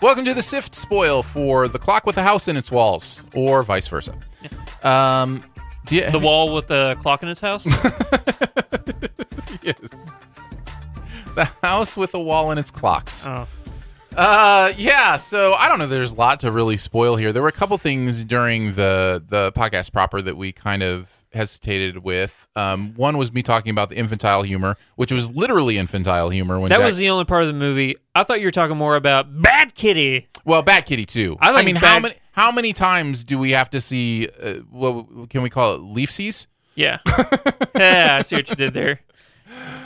Welcome to the Sift spoil for the clock with a house in its walls, or vice versa. Um, do you, The wall with the clock in its house. yes. The house with a wall in its clocks. Oh. Uh, yeah. So I don't know. There's a lot to really spoil here. There were a couple things during the the podcast proper that we kind of hesitated with. Um, one was me talking about the infantile humor, which was literally infantile humor. When That Jack- was the only part of the movie. I thought you were talking more about Bad Kitty. well, Bat Kitty too. I think mean, how many how many times do we have to see? Uh, what can we call it? Leafsies? Yeah. yeah, I see what you did there.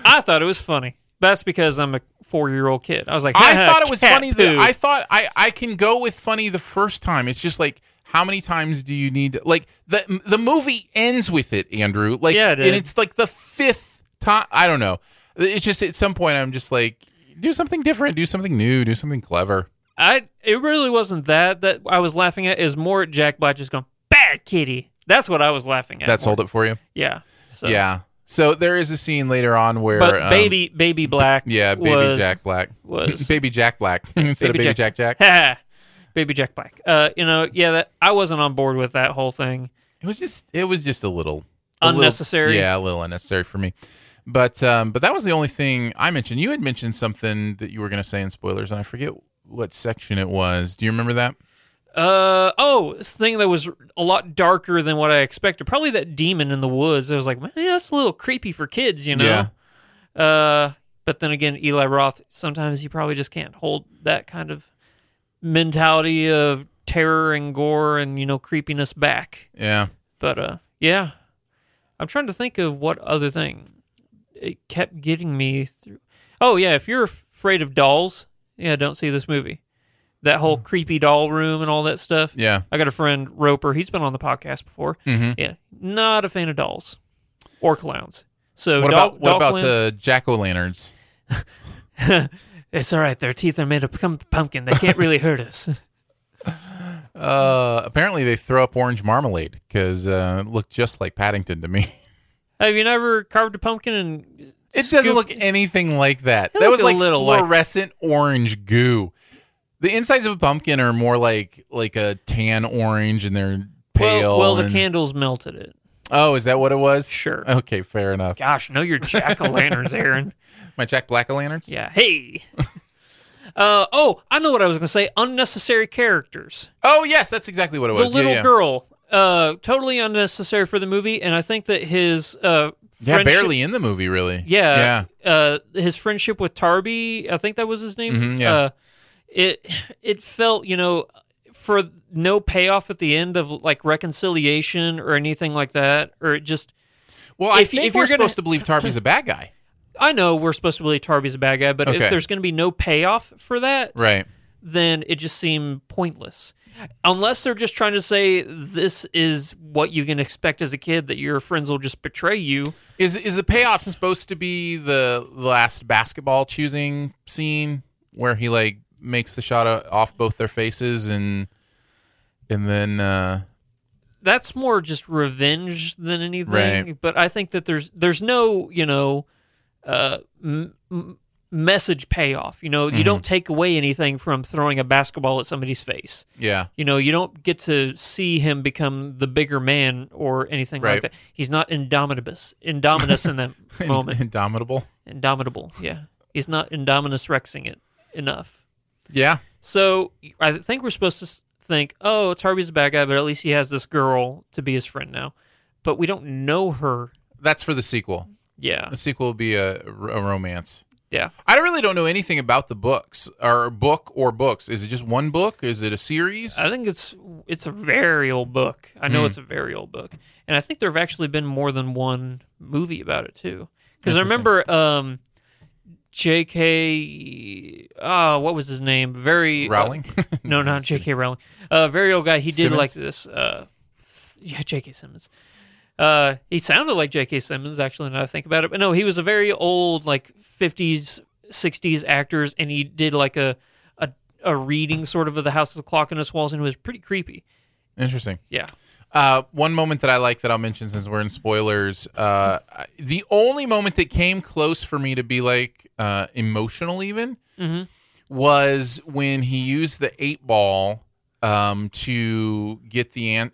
I thought it was funny. That's because I'm a four year old kid. I was like, I thought it was funny. That. I thought I I can go with funny the first time. It's just like how many times do you need? To, like the the movie ends with it, Andrew. Like Yeah, it and it's like the fifth time. I don't know. It's just at some point I'm just like do something different, do something new, do something clever. I it really wasn't that that I was laughing at. Is more Jack Black just going Bad Kitty. That's what I was laughing at. That more. sold it for you. Yeah. So. Yeah. So there is a scene later on where But um, baby baby Black. yeah, baby was, Jack Black was- baby Jack Black instead of baby Jack Jack. baby Jack Black. Uh, you know, yeah, that I wasn't on board with that whole thing. It was just it was just a little a little- Unnecessary? yeah, a little unnecessary for me. But um, but that was the only thing I mentioned. You had mentioned something that you were going to say in spoilers, and I forget what section it was. Do you remember that? Uh oh, this thing that was a lot darker than what I expected. Probably that demon in the woods. I was like, man, that's a little creepy for kids, you know. Uh, but then again, Eli Roth. Sometimes he probably just can't hold that kind of mentality of terror and gore and you know creepiness back. Yeah. But uh, yeah, I'm trying to think of what other thing it kept getting me through. Oh yeah, if you're afraid of dolls, yeah, don't see this movie. That whole creepy doll room and all that stuff. Yeah. I got a friend Roper. He's been on the podcast before. Mhm. Yeah, not a fan of dolls or clowns. So What doll- about what about clowns- the jack o' lanterns? it's all right. Their teeth are made of pumpkin. They can't really hurt us. Uh, apparently they throw up orange marmalade because uh, it looked just like Paddington to me. Have you never carved a pumpkin and It doesn't look anything like that. It That was like little like- fluorescent orange goo. The insides of a pumpkin are more like like a tan orange, and they're pale. Well, well the candles melted it. Oh, is that what it was? Sure. Okay, fair enough. Gosh, know your jack o' lanterns, Aaron. My Jack Black o' lanterns. Yeah. Hey. uh oh, I know what I was gonna say. Unnecessary characters. Oh yes, that's exactly what it was. The little yeah, yeah. girl. Uh, totally unnecessary for the movie, and I think that his uh Yeah, barely in the movie, really. Yeah. Yeah. Uh, his friendship with Tarby, I think that was his name. Mhm, yeah. Uh, it it felt, you know, for no payoff at the end of like reconciliation or anything like that, or it just. Well, I If- think if we're you're gonna- supposed to believe Tarby's a bad guy. I know we're supposed to believe Tarby's a bad guy, but Okay. if there's going to be no payoff for that, Right. then it just seemed pointless. Unless they're just trying to say this is what you can expect as a kid that your friends will just betray you. Is is the payoff supposed to be the last basketball choosing scene where he like makes the shot o- off both their faces and and then uh That's more just revenge than anything. Right. But I think that there's there's no you know uh, m- m- message payoff. You know, you don't take away anything from throwing a basketball at somebody's face. yeah. You know, you don't get to see him become the bigger man or anything Right. like that. He's not indomitable, indominus in that moment. Indomitable. Indomitable, yeah. He's not indominus rexing it enough. Yeah. So I think we're supposed to think, oh, it's Harvey's a bad guy, but at least he has this girl to be his friend now. But we don't know her. That's for the sequel. Yeah, The sequel will be a, a romance. yeah. I really don't know anything about the books or book or books. Is it just one book? Is it a series? I think it's it's a very old book. I know it's a very old book, and I think there have actually been more than one movie about it too. Because I remember um, J.K. Ah, what was his name? Very uh, Rowling? no, not J.K. Rowling. Uh, very old guy. He did Simmons? like this. Uh, yeah, J.K. Simmons. Uh, he sounded like J.K. Simmons actually. Now I think about it, but no, he was a very old, like '50s, '60s actors, and he did like a a, a reading sort of of the House of the Clock in Its Walls, and it was pretty creepy. Interesting. Yeah. Uh, one moment that I like that I'll mention since we're in spoilers. Uh, the only moment that came close for me to be like uh, emotional, even, was when he used the eight ball um, to get the an-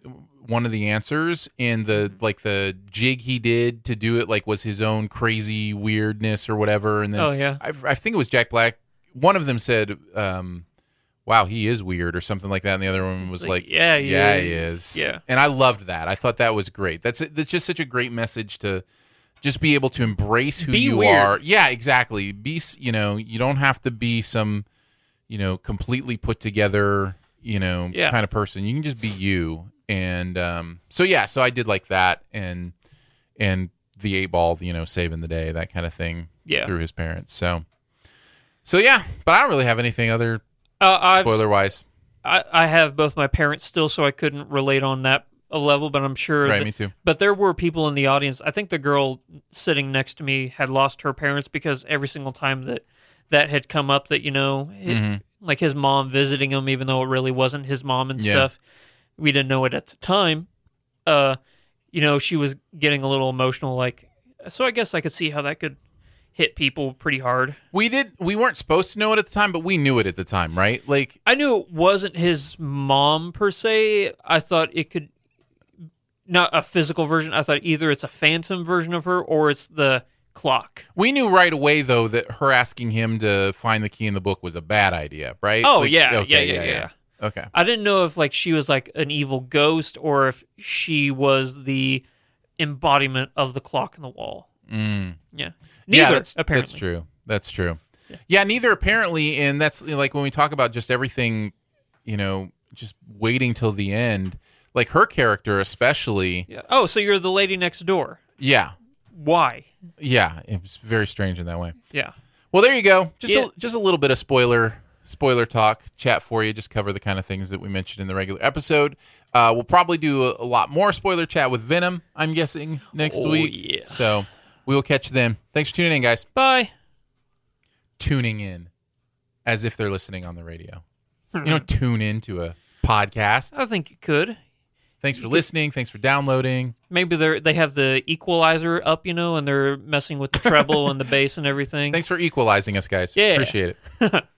one of the answers, and the like the jig he did to do it like was his own crazy weirdness or whatever. And then Oh, yeah. I, I think it was Jack Black. One of them said. Um, Wow, he is weird, or something like that, and the other one was like, like, "Yeah, he yeah, he is." is." Yeah. and I loved that. I thought that was great. That's that's just such a great message to just be able to embrace who Be you weird. are. Yeah, exactly. Be you know you don't have to be some you know completely put together you know Yeah. kind of person. You can just be you. And um, so yeah, so I did like that, and and the eight ball, you know, saving the day, that kind of thing. Yeah. through his parents. So so yeah, but I don't really have anything other Uh, spoiler wise. I, I have both my parents still, so I couldn't relate on that a level, but I'm sure. Right, that- me too. But there were people in the audience. I think the girl sitting next to me had lost her parents because every single time that that had come up, that you know, it- Mm-hmm. like his mom visiting him, even though it really wasn't his mom and Yeah. stuff, we didn't know it at the time. Uh, you know, she was getting a little emotional. Like, so I guess I could see how that could hit people pretty hard. We did. We weren't supposed to know it at the time, but we knew it at the time, right? Like, I knew it wasn't his mom per se. I thought it could not a physical version. I thought either it's a phantom version of her or it's the clock. we knew right away though that her asking him to find the key in the book was a bad idea, right? Oh, Like, yeah, okay, yeah, yeah, yeah. Okay. I didn't know if like she was like an evil ghost or if she was the embodiment of the clock in the wall. Mm. Yeah. Neither yeah, that's, apparently. that's true. That's true. Yeah. neither apparently, and that's like when we talk about just everything, you know, just waiting till the end. Like her character, especially. Yeah. Oh, so you're the lady next door. Yeah, Why? yeah, it was very strange in that way. Yeah. Well, there you go. Just Yeah. a, just a little bit of spoiler spoiler talk chat for you. Just cover the kind of things that we mentioned in the regular episode. Uh, we'll probably do a, a lot more spoiler chat with Venom. I'm guessing next Oh, week. yeah. So we will catch you then. Thanks for tuning in, guys. Bye. Tuning in, as if they're listening on the radio. Hmm. You don't tune into a podcast. I think you could. Thanks for listening. Thanks for downloading. Maybe they're they have the equalizer up, you know, and they're messing with the treble and the bass and everything. Thanks for equalizing us, guys. Yeah. Appreciate it.